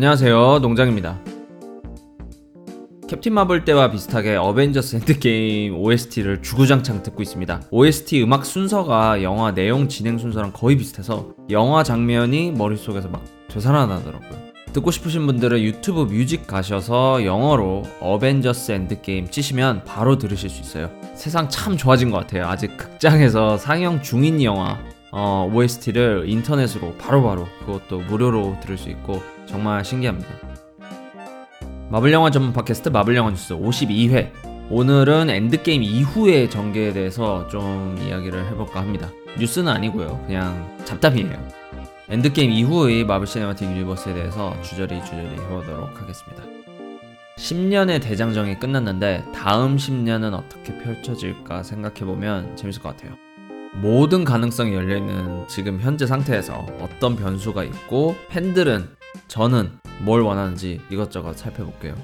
안녕하세요. 농장입니다. 캡틴 마블 때와 비슷하게 어벤져스 엔드게임 OST를 주구장창 듣고 있습니다. OST 음악 순서가 영화 내용 진행 순서랑 거의 비슷해서 영화 장면이 머릿속에서 막 되살아나더라고요. 듣고 싶으신 분들은 유튜브 뮤직 가셔서 영어로 어벤져스 엔드게임 치시면 바로 들으실 수 있어요. 세상 참 좋아진 것 같아요. 아직 극장에서 상영 중인 영화 어, OST를 인터넷으로 바로바로 그것도 무료로 들을 수 있고 정말 신기합니다. 마블 영화 전문 팟캐스트 마블 영화 뉴스 52회. 오늘은 엔드게임 이후의 전개에 대해서 좀 이야기를 해볼까 합니다. 뉴스는 아니고요. 그냥 잡담이에요. 엔드게임 이후의 마블 시네마틱 유니버스에 대해서 주저리 주저리 해보도록 하겠습니다. 10년의 대장정이 끝났는데 다음 10년은 어떻게 펼쳐질까 생각해보면 재밌을 것 같아요. 모든 가능성이 열려있는 지금 현재 상태에서 어떤 변수가 있고 팬들은 저는 뭘 원하는지 이것저것 살펴볼게요.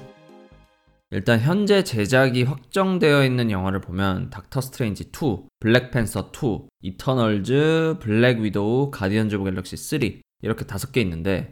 일단 현재 제작이 확정되어 있는 영화를 보면 닥터 스트레인지 2, 블랙팬서 2, 이터널즈, 블랙 위도우, 가디언즈 오브 갤럭시 3 이렇게 다섯 개 있는데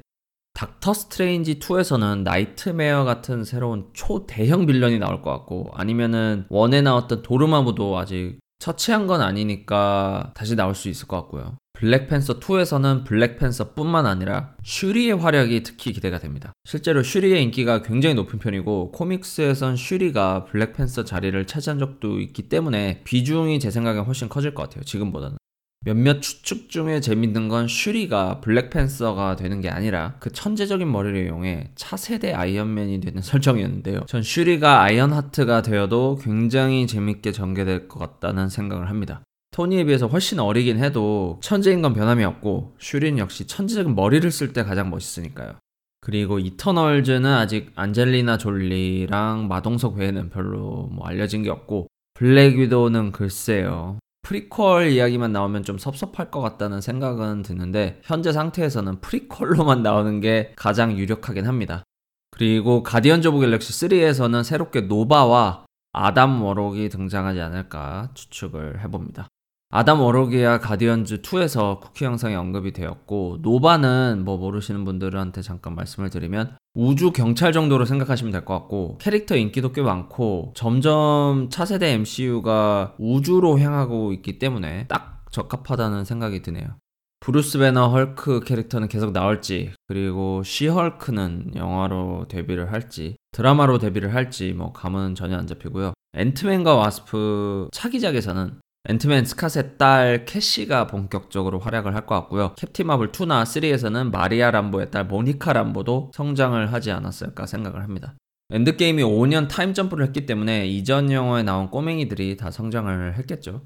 닥터 스트레인지 2에서는 나이트메어 같은 새로운 초대형 빌런이 나올 것 같고 아니면은 one에 나왔던 도르마무도 아직 처치한 건 아니니까 다시 나올 수 있을 것 같고요. 블랙팬서 2에서는 블랙팬서 뿐만 아니라 슈리의 활약이 특히 기대가 됩니다. 실제로 슈리의 인기가 굉장히 높은 편이고 코믹스에선 슈리가 블랙팬서 자리를 차지한 적도 있기 때문에 비중이 제 생각엔 훨씬 커질 것 같아요. 지금보다는. 몇몇 추측 중에 재밌는 건 슈리가 블랙팬서가 되는 게 아니라 그 천재적인 머리를 이용해 차세대 아이언맨이 되는 설정이었는데요. 전 슈리가 아이언하트가 되어도 굉장히 재밌게 전개될 것 같다는 생각을 합니다. 토니에 비해서 훨씬 어리긴 해도 천재인 건 변함이 없고 슈리는 역시 천재적인 머리를 쓸 때 가장 멋있으니까요. 그리고 이터널즈는 아직 안젤리나 졸리랑 마동석 외에는 별로 뭐 알려진 게 없고 블랙 위도우는 글쎄요. 프리퀄 이야기만 나오면 좀 섭섭할 것 같다는 생각은 드는데 현재 상태에서는 프리퀄로만 나오는 게 가장 유력하긴 합니다. 그리고 가디언즈 오브 갤럭시 3에서는 새롭게 노바와 아담 워록이 등장하지 않을까 추측을 해봅니다. 아담 워록이야 가디언즈 2에서 쿠키 영상에 언급이 되었고 노바는 뭐 모르시는 분들한테 잠깐 말씀을 드리면 우주 경찰 정도로 생각하시면 될 것 같고 캐릭터 인기도 꽤 많고 점점 차세대 MCU가 우주로 향하고 있기 때문에 딱 적합하다는 생각이 드네요. 브루스 베너 헐크 캐릭터는 계속 나올지 그리고 시 헐크는 영화로 데뷔를 할지 드라마로 데뷔를 할지 뭐 감은 전혀 안 잡히고요. 앤트맨과 와스프 차기작에서는 앤트맨 스캇의 딸 캐시가 본격적으로 활약을 할 것 같고요. 캡틴 마블 2나 3에서는 마리아 람보의 딸 모니카 람보도 성장을 하지 않았을까 생각을 합니다. 엔드게임이 5년 time jump를 했기 때문에 이전 영화에 나온 꼬맹이들이 다 성장을 했겠죠.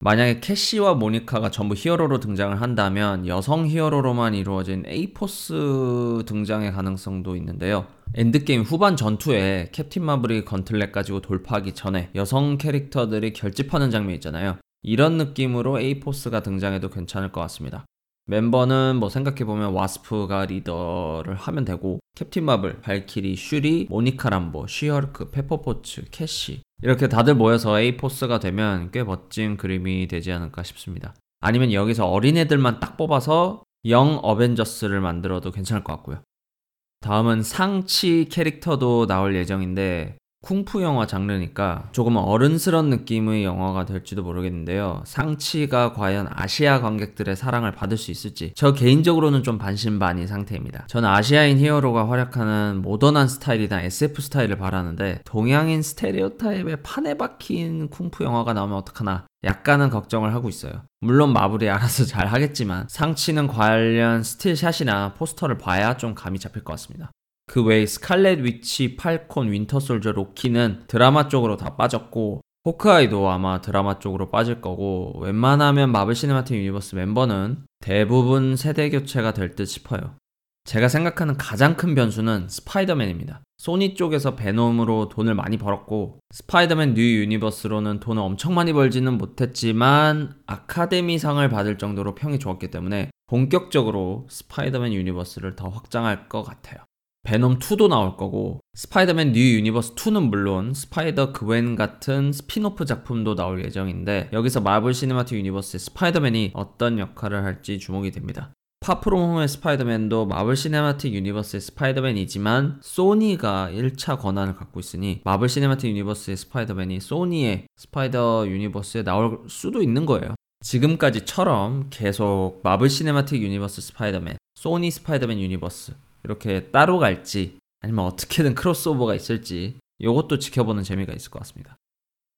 만약에 캐시와 모니카가 전부 히어로로 등장을 한다면 여성 히어로로만 이루어진 에이포스 등장의 가능성도 있는데요. 엔드게임 후반 전투에 캡틴 마블이 건틀렛 가지고 돌파하기 전에 여성 캐릭터들이 결집하는 장면 있잖아요. 이런 느낌으로 에이포스가 등장해도 괜찮을 것 같습니다. 멤버는 뭐 생각해보면 와스프가 리더를 하면 되고 캡틴 마블, 발키리, 슈리, 모니카 람보, 쉬헐크, 페퍼포츠, 캐시 이렇게 다들 모여서 에이포스가 되면 꽤 멋진 그림이 되지 않을까 싶습니다. 아니면 여기서 어린애들만 딱 뽑아서 영 어벤져스를 만들어도 괜찮을 것 같고요. 다음은 샹치 캐릭터도 나올 예정인데 쿵푸 영화 장르니까 조금 어른스런 느낌의 영화가 될지도 모르겠는데요. 샹치가 과연 아시아 관객들의 사랑을 받을 수 있을지 저 개인적으로는 좀 반신반의 상태입니다. 저는 아시아인 히어로가 활약하는 모던한 스타일이나 SF 스타일을 바라는데 동양인 스테레오타입에 판에 박힌 쿵푸 영화가 나오면 어떡하나 약간은 걱정을 하고 있어요. 물론 마블이 알아서 잘 하겠지만 샹치는 관련 still shot이나 포스터를 봐야 좀 감이 잡힐 것 같습니다. 그 외에 스칼렛 위치, 팔콘, 윈터 솔저, 로키는 드라마 쪽으로 다 빠졌고 호크아이도 아마 드라마 쪽으로 빠질 거고 웬만하면 마블 시네마틱 유니버스 멤버는 대부분 세대 교체가 될 듯 싶어요. 제가 생각하는 가장 큰 변수는 스파이더맨입니다. 소니 쪽에서 베놈으로 돈을 많이 벌었고 스파이더맨 뉴 유니버스로는 돈을 엄청 많이 벌지는 못했지만 아카데미상을 받을 정도로 평이 좋았기 때문에 본격적으로 스파이더맨 유니버스를 더 확장할 것 같아요. 베놈 2도 나올 거고 스파이더맨 뉴 유니버스 2는 물론 스파이더 그웬 같은 스피노프 작품도 나올 예정인데 여기서 마블 시네마틱 유니버스의 스파이더맨이 어떤 역할을 할지 주목이 됩니다. 파프롬홈의 스파이더맨도 마블 시네마틱 유니버스의 스파이더맨이지만 소니가 1차 권한을 갖고 있으니 마블 시네마틱 유니버스의 스파이더맨이 소니의 스파이더 유니버스에 나올 수도 있는 거예요. 지금까지처럼 계속 마블 시네마틱 유니버스 스파이더맨, 소니 스파이더맨 유니버스 이렇게 따로 갈지 아니면 어떻게든 크로스오버가 있을지 이것도 지켜보는 재미가 있을 것 같습니다.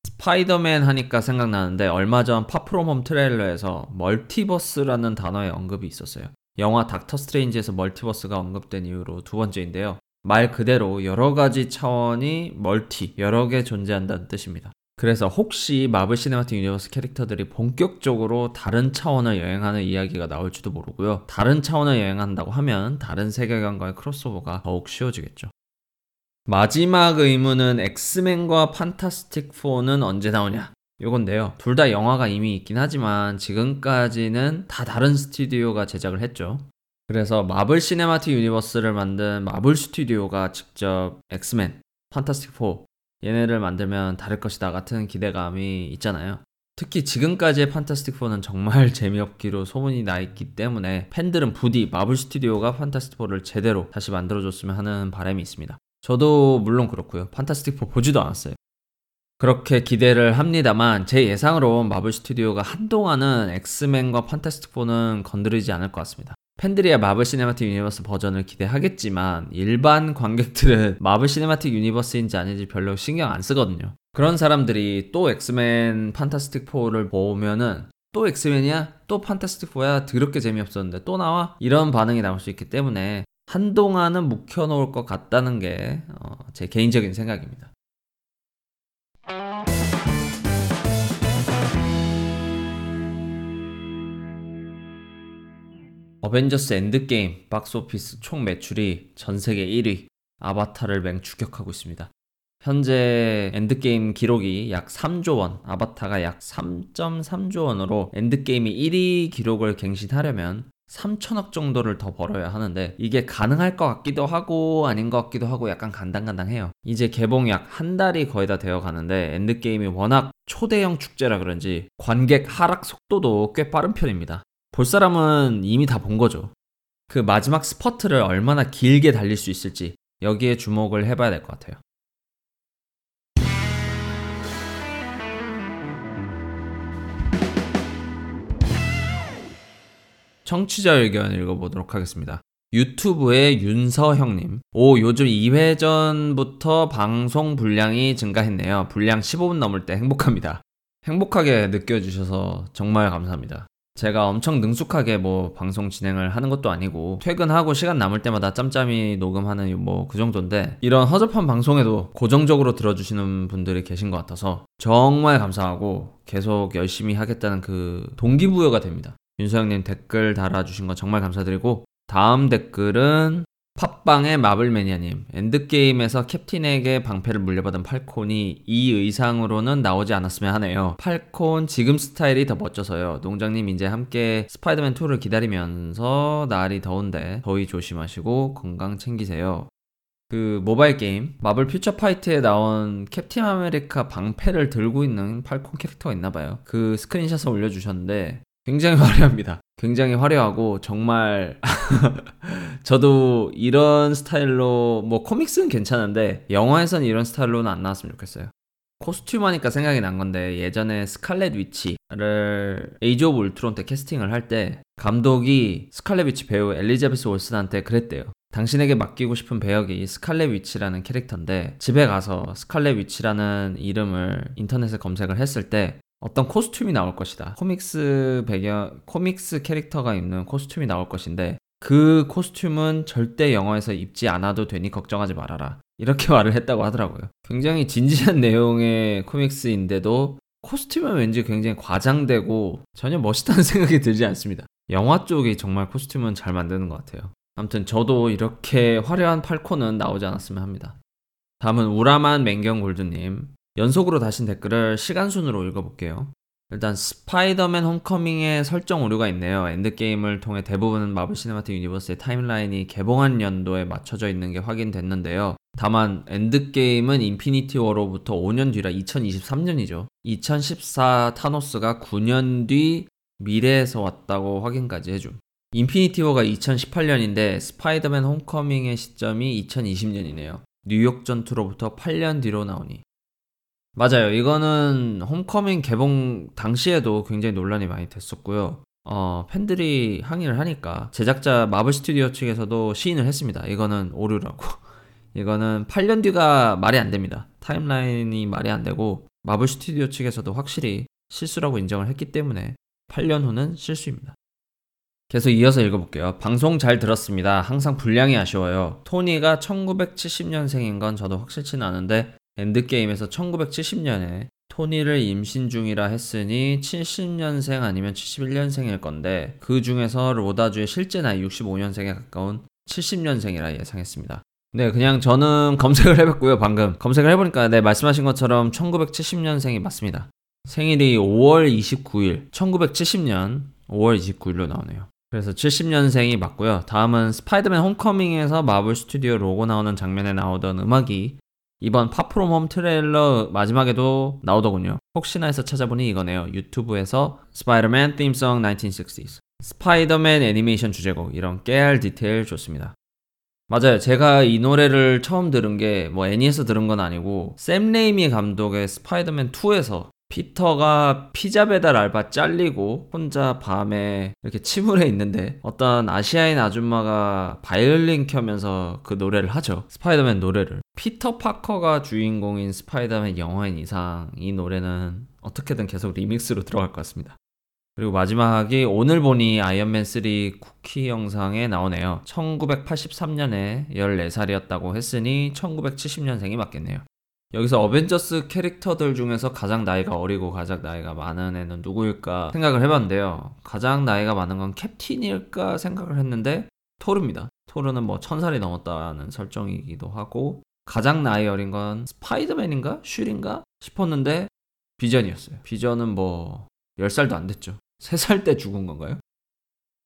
스파이더맨 하니까 생각나는데 얼마 전 파프롬홈 트레일러에서 multiverse라는 단어의 언급이 있었어요. 영화 닥터 스트레인지에서 multiverse가 언급된 이후로 두 번째인데요. 말 그대로 여러 가지 차원이 multi, 여러 개 존재한다는 뜻입니다. 그래서 혹시 마블 시네마틱 유니버스 캐릭터들이 본격적으로 다른 차원을 여행하는 이야기가 나올지도 모르고요. 다른 차원을 여행한다고 하면 다른 세계관과의 크로스오버가 더욱 쉬워지겠죠. 마지막 의문은 엑스맨과 판타스틱 4는 언제 나오냐? 요건데요. 둘 다 영화가 이미 있긴 하지만 지금까지는 다 다른 스튜디오가 제작을 했죠. 그래서 마블 시네마틱 유니버스를 만든 마블 스튜디오가 직접 엑스맨, 판타스틱 4 얘네를 만들면 다를 것이다 같은 기대감이 있잖아요. 특히 지금까지의 판타스틱 4는 정말 재미없기로 소문이 나 있기 때문에 팬들은 부디 마블 스튜디오가 판타스틱 4를 제대로 다시 만들어줬으면 하는 바람이 있습니다. 저도 물론 그렇고요. 판타스틱 4 보지도 않았어요. 그렇게 기대를 합니다만 제 예상으로 마블 스튜디오가 한동안은 엑스맨과 판타스틱 4는 건드리지 않을 것 같습니다. 팬들이야 마블 시네마틱 유니버스 버전을 기대하겠지만 일반 관객들은 마블 시네마틱 유니버스인지 아닌지 별로 신경 안 쓰거든요. 그런 사람들이 또 엑스맨 판타스틱 4를 보면은 또 엑스맨이야? 또 판타스틱 4야? 더럽게 재미없었는데 또 나와? 이런 반응이 나올 수 있기 때문에 한동안은 묵혀놓을 것 같다는 게 제 어, 개인적인 생각입니다. 어벤져스 엔드게임 박스오피스 총 매출이 전 세계 1위 아바타를 맹추격하고 있습니다. 현재 엔드게임 기록이 약 3조 원, 아바타가 약 3.3조 원으로 엔드게임이 1위 기록을 갱신하려면 3천억 정도를 더 벌어야 하는데 이게 가능할 것 같기도 하고 아닌 것 같기도 하고 약간 간당간당해요. 이제 개봉 약 한 달이 거의 다 되어 가는데 엔드게임이 워낙 초대형 축제라 그런지 관객 하락 속도도 꽤 빠른 편입니다. 볼 사람은 이미 다 본 거죠. 그 마지막 스퍼트를 얼마나 길게 달릴 수 있을지 여기에 주목을 해봐야 될 것 같아요. 청취자 의견 읽어보도록 하겠습니다. 유튜브의 윤서형님. 오, 요즘 2회 전부터 방송 분량이 증가했네요. 분량 15분 넘을 때 행복합니다. 행복하게 느껴주셔서 정말 감사합니다. 제가 엄청 능숙하게 뭐 방송 진행을 하는 것도 아니고 퇴근하고 시간 남을 때마다 짬짬이 녹음하는 뭐 그 정도인데 이런 허접한 방송에도 고정적으로 들어주시는 분들이 계신 것 같아서 정말 감사하고 계속 열심히 하겠다는 그 동기부여가 됩니다. 윤서영님 댓글 달아주신 거 정말 감사드리고 다음 댓글은 팟빵의 마블매니아님 엔드게임에서 캡틴에게 방패를 물려받은 팔콘이 이 의상으로는 나오지 않았으면 하네요. 팔콘 지금 스타일이 더 멋져서요. 농장님 이제 함께 스파이더맨 2를 기다리면서 날이 더운데 더위 조심하시고 건강 챙기세요. 그 모바일 게임 마블 퓨처 파이트에 나온 캡틴 아메리카 방패를 들고 있는 팔콘 캐릭터가 있나봐요. 그 screenshot을 올려주셨는데 굉장히 화려합니다. 굉장히 화려하고 정말 저도 이런 스타일로 뭐 comics는 괜찮은데 영화에선 이런 스타일로는 안 나왔으면 좋겠어요. costume 하니까 생각이 난 건데 예전에 스칼렛 위치를 에이지 오브 울트론 때 캐스팅을 할 때 감독이 스칼렛 위치 배우 엘리자베스 올슨한테 그랬대요. 당신에게 맡기고 싶은 배역이 스칼렛 위치라는 캐릭터인데 집에 가서 스칼렛 위치라는 이름을 인터넷에 검색을 했을 때 어떤 코스튬이 나올 것이다. 코믹스 배경, 코믹스 캐릭터가 입는 코스튬이 나올 것인데 그 코스튬은 절대 영화에서 입지 않아도 되니 걱정하지 말아라. 이렇게 말을 했다고 하더라고요. 굉장히 진지한 내용의 코믹스인데도 코스튬은 왠지 굉장히 과장되고 전혀 멋있다는 생각이 들지 않습니다. 영화 쪽이 정말 코스튬은 잘 만드는 것 같아요. 아무튼 저도 이렇게 화려한 팔콘은 나오지 않았으면 합니다. 다음은 우라만 맹경 골드님. 연속으로 다신 댓글을 시간 순으로 읽어볼게요. 일단 스파이더맨 홈커밍에 설정 오류가 있네요. 엔드게임을 통해 대부분 마블 시네마틱 유니버스의 타임라인이 개봉한 연도에 맞춰져 있는 게 확인됐는데요. 다만 엔드게임은 인피니티 워로부터 5년 뒤라 2023년이죠. 2014 타노스가 9년 뒤 미래에서 왔다고 확인까지 해줌. 인피니티 워가 2018년인데 스파이더맨 홈커밍의 시점이 2020년이네요. 뉴욕 전투로부터 8년 뒤로 나오니. 맞아요. 이거는 홈커밍 개봉 당시에도 굉장히 논란이 많이 됐었고요. 어, 팬들이 항의를 하니까 제작자 마블 스튜디오 측에서도 시인을 했습니다. 이거는 오류라고. 이거는 8년 뒤가 말이 안 됩니다. 타임라인이 말이 안 되고 마블 스튜디오 측에서도 확실히 실수라고 인정을 했기 때문에 8년 후는 실수입니다. 계속 이어서 읽어볼게요. 방송 잘 들었습니다. 항상 분량이 아쉬워요. 토니가 1970년생인 건 저도 확실치는 않은데 엔드게임에서 1970년에 토니를 임신 중이라 했으니 70년생 아니면 71년생일 건데 그 중에서 로다주의 실제 나이 65년생에 가까운 70년생이라 예상했습니다. 네, 그냥 저는 검색을 해봤고요, 방금. 검색을 해보니까, 네, 말씀하신 것처럼 1970년생이 맞습니다. 생일이 5월 29일, 1970년 5월 29일로 나오네요. 그래서 70년생이 맞고요. 다음은 스파이더맨 홈커밍에서 마블 스튜디오 로고 나오는 장면에 나오던 음악이 이번 Far From Home 트레일러 마지막에도 나오더군요. 혹시나 해서 찾아보니 이거네요. 유튜브에서 스파이더맨 theme song 1960s. 스파이더맨 애니메이션 주제곡 이런 깨알 디테일 좋습니다. 맞아요. 제가 이 노래를 처음 들은 게 뭐 애니에서 들은 건 아니고 샘 레이미 감독의 스파이더맨 2에서 피터가 피자 배달 알바 잘리고 혼자 밤에 이렇게 침울해 있는데 어떤 아시아인 아줌마가 바이올린 켜면서 그 노래를 하죠. 스파이더맨 노래를. 피터 파커가 주인공인 스파이더맨 영화인 이상 이 노래는 어떻게든 계속 리믹스로 들어갈 것 같습니다. 그리고 마지막이 오늘 보니 아이언맨 3 쿠키 영상에 나오네요. 1983년에 14살이었다고 했으니 1970년생이 맞겠네요. 여기서 어벤져스 캐릭터들 중에서 가장 나이가 어리고 가장 나이가 많은 애는 누구일까 생각을 해봤는데요. 가장 나이가 많은 건 캡틴일까 생각을 했는데 토르입니다. 토르는 뭐 천살이 넘었다는 설정이기도 하고 가장 나이 어린 건 스파이더맨인가? 슈린가? 싶었는데 비전이었어요. 비전은 뭐 10살도 안 됐죠. 3살 때 죽은 건가요?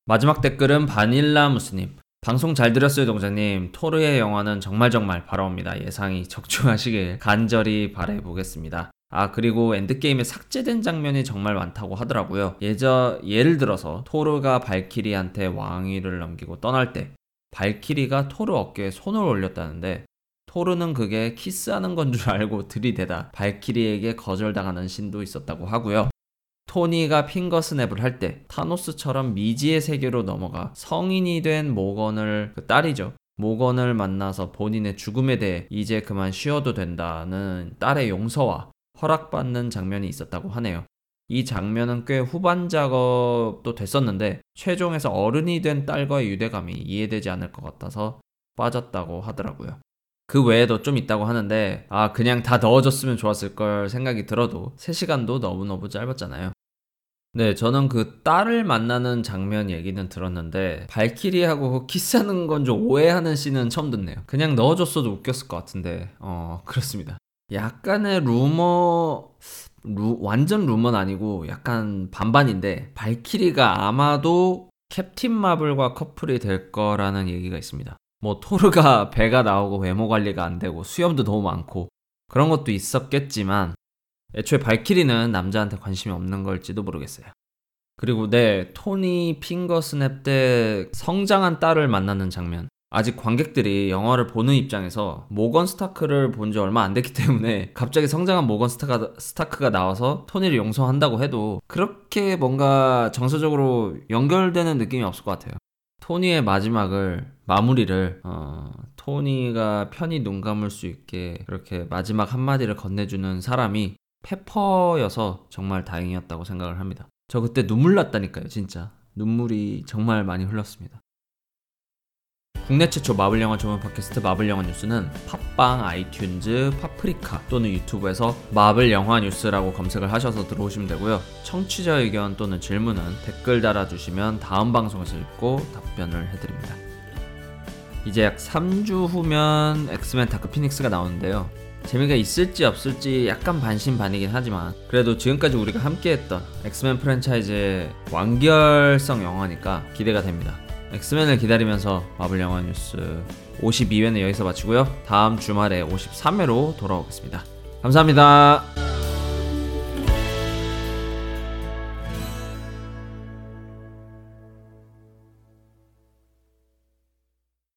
마지막 댓글은 바닐라 무스님. 방송 잘 들었어요, 동자님. 토르의 영화는 정말 정말 바라옵니다. 예상이 적중하시길 간절히 바래보겠습니다. 아, 그리고 엔드게임에 삭제된 장면이 정말 많다고 하더라고요. 예저, 예를 들어서 토르가 발키리한테 왕위를 넘기고 떠날 때, 발키리가 토르 어깨에 손을 올렸다는데, 토르는 그게 키스하는 건 줄 알고 들이대다 발키리에게 거절당하는 신도 있었다고 하고요. 토니가 핑거 스냅을 할 때 타노스처럼 미지의 세계로 넘어가 성인이 된 모건을 그 딸이죠. 모건을 만나서 본인의 죽음에 대해 이제 그만 쉬어도 된다는 딸의 용서와 허락받는 장면이 있었다고 하네요. 이 장면은 꽤 후반 작업도 됐었는데 최종에서 어른이 된 딸과의 유대감이 이해되지 않을 것 같아서 빠졌다고 하더라고요. 그 외에도 좀 있다고 하는데 아 그냥 다 넣어줬으면 좋았을 걸 생각이 들어도 3시간도 너무너무 짧았잖아요. 네, 저는 그 딸을 만나는 장면 얘기는 들었는데 발키리하고 키스하는 건 좀 오해하는 씬은 처음 듣네요. 그냥 넣어줬어도 웃겼을 것 같은데 어 그렇습니다. 약간의 루머 루, 완전 루머는 아니고 약간 반반인데 발키리가 아마도 캡틴 마블과 커플이 될 거라는 얘기가 있습니다. 뭐 토르가 배가 나오고 외모 관리가 안 되고 수염도 너무 많고 그런 것도 있었겠지만 애초에 발키리는 남자한테 관심이 없는 걸지도 모르겠어요. 그리고 네, 토니 핑거 스냅 때 성장한 딸을 만나는 장면. 아직 관객들이 영화를 보는 입장에서 모건 스타크를 본 지 얼마 안 됐기 때문에 갑자기 성장한 모건 스타크가, 스타크가 나와서 토니를 용서한다고 해도 그렇게 뭔가 정서적으로 연결되는 느낌이 없을 것 같아요. 토니의 마지막을 마무리를 어, 토니가 편히 눈 감을 수 있게 그렇게 마지막 한마디를 건네주는 사람이 페퍼여서 정말 다행이었다고 생각을 합니다. 저 그때 눈물 났다니까요, 진짜. 눈물이 정말 많이 흘렀습니다. 국내 최초 마블 영화 전문 팟캐스트 마블 영화 뉴스는 팟빵, 아이튠즈, 파프리카 또는 유튜브에서 마블 영화 뉴스라고 검색을 하셔서 들어오시면 되고요. 청취자 의견 또는 질문은 댓글 달아주시면 다음 방송에서 읽고 답변을 해드립니다. 이제 약 3주 후면 엑스맨 다크 피닉스가 나오는데요. 재미가 있을지 없을지 약간 반신반의긴 하지만 그래도 지금까지 우리가 함께했던 엑스맨 프랜차이즈의 완결성 영화니까 기대가 됩니다. 엑스맨을 기다리면서 마블 영화 뉴스 52회는 여기서 마치고요. 다음 주말에 53회로 돌아오겠습니다. 감사합니다.